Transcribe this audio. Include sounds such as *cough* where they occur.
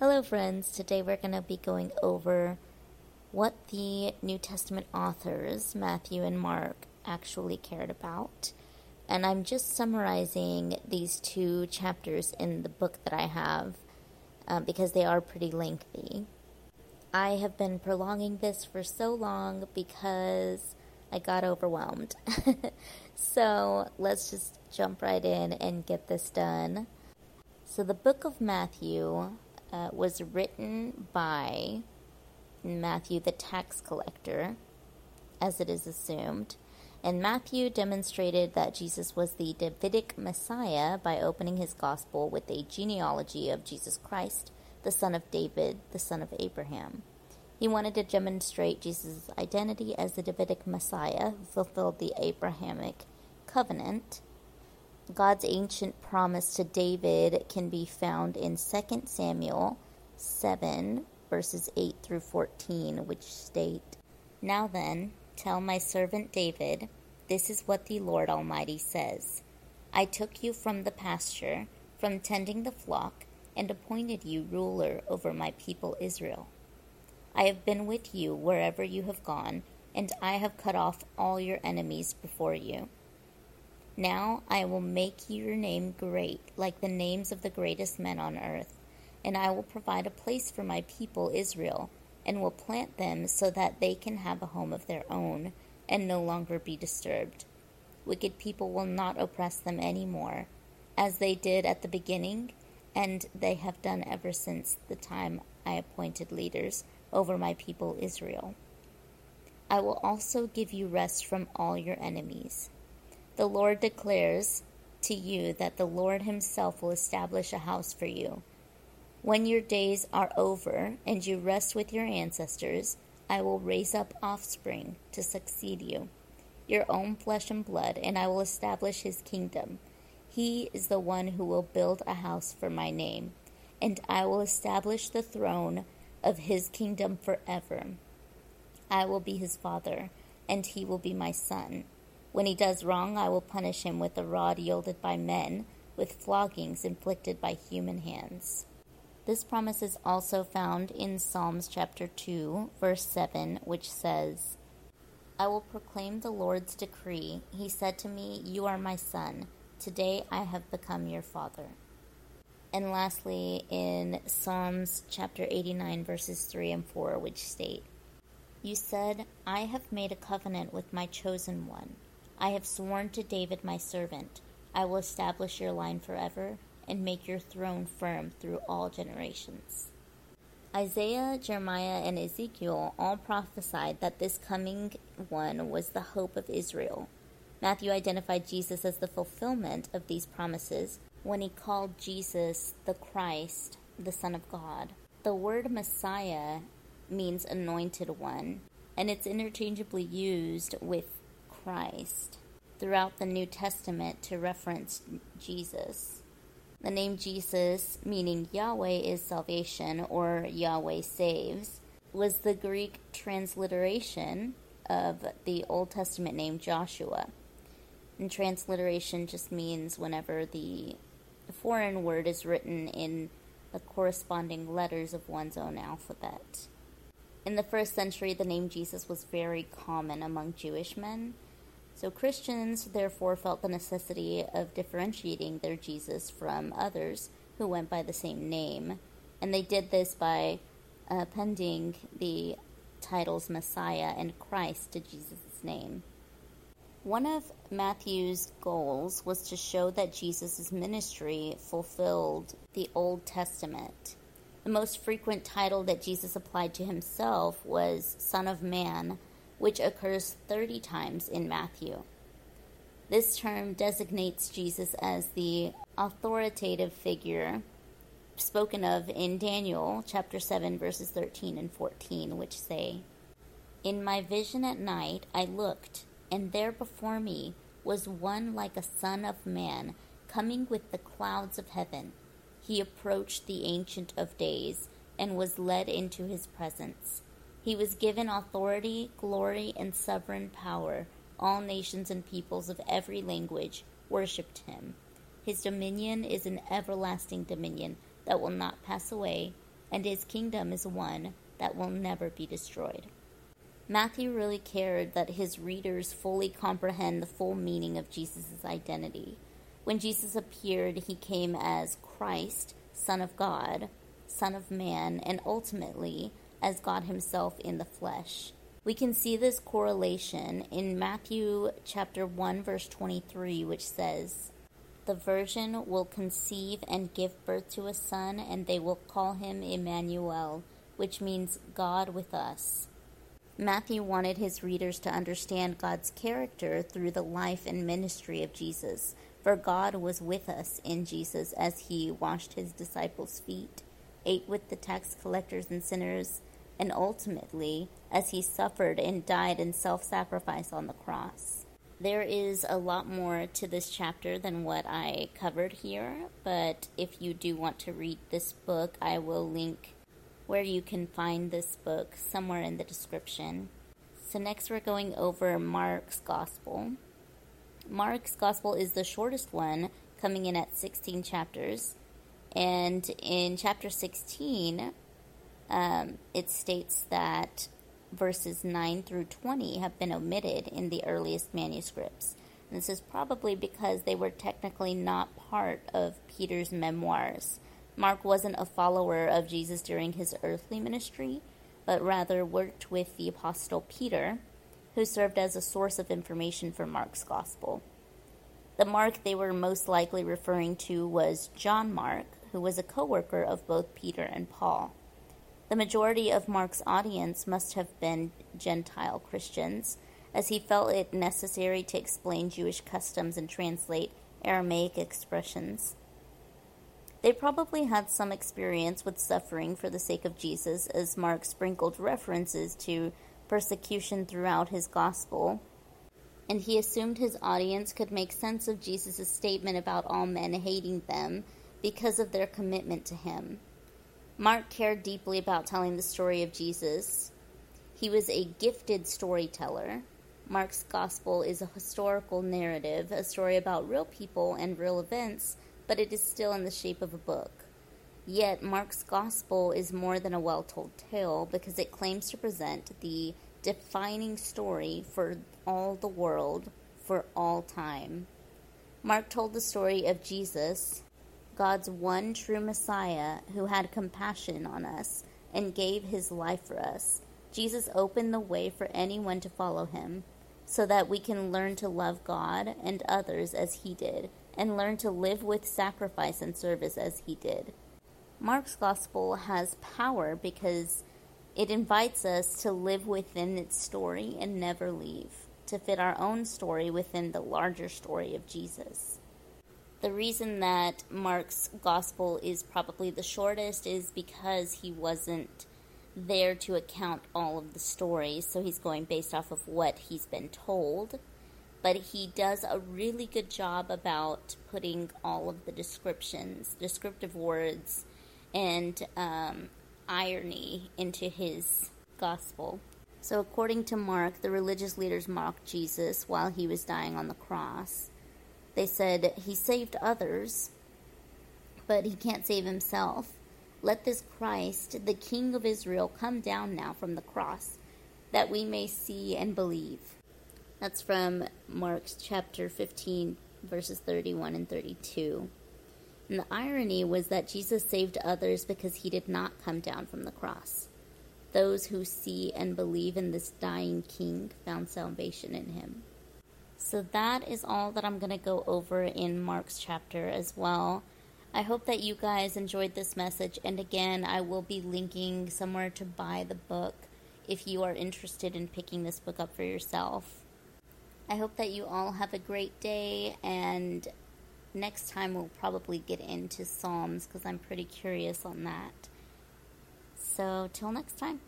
Hello, friends. Today we're going to be going over what the New Testament authors, Matthew and Mark, actually cared about. And I'm just summarizing these two chapters in the book that I have um, because they are pretty lengthy. I have been prolonging this for so long because I got overwhelmed. *laughs* so let's just jump right in and get this done. So, the book of Matthew uh, was written by Matthew the tax collector, as it is assumed. And Matthew demonstrated that Jesus was the Davidic Messiah by opening his gospel with a genealogy of Jesus Christ, the son of David, the son of Abraham. He wanted to demonstrate Jesus' identity as the Davidic Messiah who fulfilled the Abrahamic covenant. God's ancient promise to David can be found in 2 Samuel 7, verses 8 through 14, which state Now then, tell my servant David, this is what the Lord Almighty says I took you from the pasture, from tending the flock, and appointed you ruler over my people Israel. I have been with you wherever you have gone, and I have cut off all your enemies before you. Now I will make your name great, like the names of the greatest men on earth, and I will provide a place for my people Israel, and will plant them so that they can have a home of their own, and no longer be disturbed. Wicked people will not oppress them any more, as they did at the beginning, and they have done ever since the time I appointed leaders over my people Israel. I will also give you rest from all your enemies. The Lord declares to you that the Lord Himself will establish a house for you. When your days are over and you rest with your ancestors, I will raise up offspring to succeed you, your own flesh and blood, and I will establish His kingdom. He is the one who will build a house for my name, and I will establish the throne of his kingdom forever. I will be his father, and he will be my son. When he does wrong, I will punish him with a rod yielded by men, with floggings inflicted by human hands. This promise is also found in Psalms chapter 2, verse 7, which says, I will proclaim the Lord's decree. He said to me, You are my son. Today I have become your father. And lastly, in Psalms chapter 89, verses 3 and 4, which state, You said, I have made a covenant with my chosen one. I have sworn to David my servant, I will establish your line forever and make your throne firm through all generations. Isaiah, Jeremiah, and Ezekiel all prophesied that this coming one was the hope of Israel. Matthew identified Jesus as the fulfillment of these promises when he called Jesus the Christ, the Son of God. The word Messiah means anointed one, and it's interchangeably used with Christ throughout the New Testament to reference Jesus. The name Jesus, meaning Yahweh is salvation or Yahweh saves, was the Greek transliteration of the Old Testament name Joshua. And transliteration just means whenever the foreign word is written in the corresponding letters of one's own alphabet. In the first century, the name Jesus was very common among Jewish men. So Christians therefore felt the necessity of differentiating their Jesus from others who went by the same name. And they did this by uh, appending the titles Messiah and Christ to Jesus' name. One of Matthew's goals was to show that Jesus' ministry fulfilled the Old Testament. The most frequent title that Jesus applied to himself was Son of Man, which occurs 30 times in Matthew. This term designates Jesus as the authoritative figure spoken of in Daniel chapter 7 verses 13 and 14 which say In my vision at night I looked and there before me was one like a son of man, coming with the clouds of heaven. He approached the Ancient of Days, and was led into his presence. He was given authority, glory, and sovereign power. All nations and peoples of every language worshipped him. His dominion is an everlasting dominion that will not pass away, and his kingdom is one that will never be destroyed. Matthew really cared that his readers fully comprehend the full meaning of Jesus' identity. When Jesus appeared, he came as Christ, Son of God, Son of Man, and ultimately as God Himself in the flesh. We can see this correlation in Matthew chapter 1 verse 23 which says, "The virgin will conceive and give birth to a son and they will call him Emmanuel, which means God with us." Matthew wanted his readers to understand God's character through the life and ministry of Jesus, for God was with us in Jesus as he washed his disciples' feet, ate with the tax collectors and sinners, and ultimately as he suffered and died in self sacrifice on the cross. There is a lot more to this chapter than what I covered here, but if you do want to read this book, I will link where you can find this book somewhere in the description. So, next we're going over Mark's Gospel. Mark's Gospel is the shortest one, coming in at 16 chapters. And in chapter 16, um, it states that verses 9 through 20 have been omitted in the earliest manuscripts. And this is probably because they were technically not part of Peter's memoirs. Mark wasn't a follower of Jesus during his earthly ministry, but rather worked with the Apostle Peter, who served as a source of information for Mark's Gospel. The Mark they were most likely referring to was John Mark, who was a co worker of both Peter and Paul. The majority of Mark's audience must have been Gentile Christians, as he felt it necessary to explain Jewish customs and translate Aramaic expressions. They probably had some experience with suffering for the sake of Jesus, as Mark sprinkled references to persecution throughout his gospel, and he assumed his audience could make sense of Jesus' statement about all men hating them because of their commitment to him. Mark cared deeply about telling the story of Jesus. He was a gifted storyteller. Mark's gospel is a historical narrative, a story about real people and real events but it is still in the shape of a book. Yet, Mark's Gospel is more than a well told tale because it claims to present the defining story for all the world for all time. Mark told the story of Jesus, God's one true Messiah who had compassion on us and gave his life for us. Jesus opened the way for anyone to follow him so that we can learn to love God and others as he did and learn to live with sacrifice and service as he did. Mark's gospel has power because it invites us to live within its story and never leave, to fit our own story within the larger story of Jesus. The reason that Mark's gospel is probably the shortest is because he wasn't there to account all of the stories, so he's going based off of what he's been told but he does a really good job about putting all of the descriptions, descriptive words, and um, irony into his gospel. So, according to Mark, the religious leaders mocked Jesus while he was dying on the cross. They said, He saved others, but he can't save himself. Let this Christ, the King of Israel, come down now from the cross, that we may see and believe. That's from Mark chapter 15, verses 31 and 32. And the irony was that Jesus saved others because he did not come down from the cross. Those who see and believe in this dying king found salvation in him. So that is all that I'm going to go over in Mark's chapter as well. I hope that you guys enjoyed this message. And again, I will be linking somewhere to buy the book if you are interested in picking this book up for yourself. I hope that you all have a great day, and next time we'll probably get into Psalms because I'm pretty curious on that. So, till next time.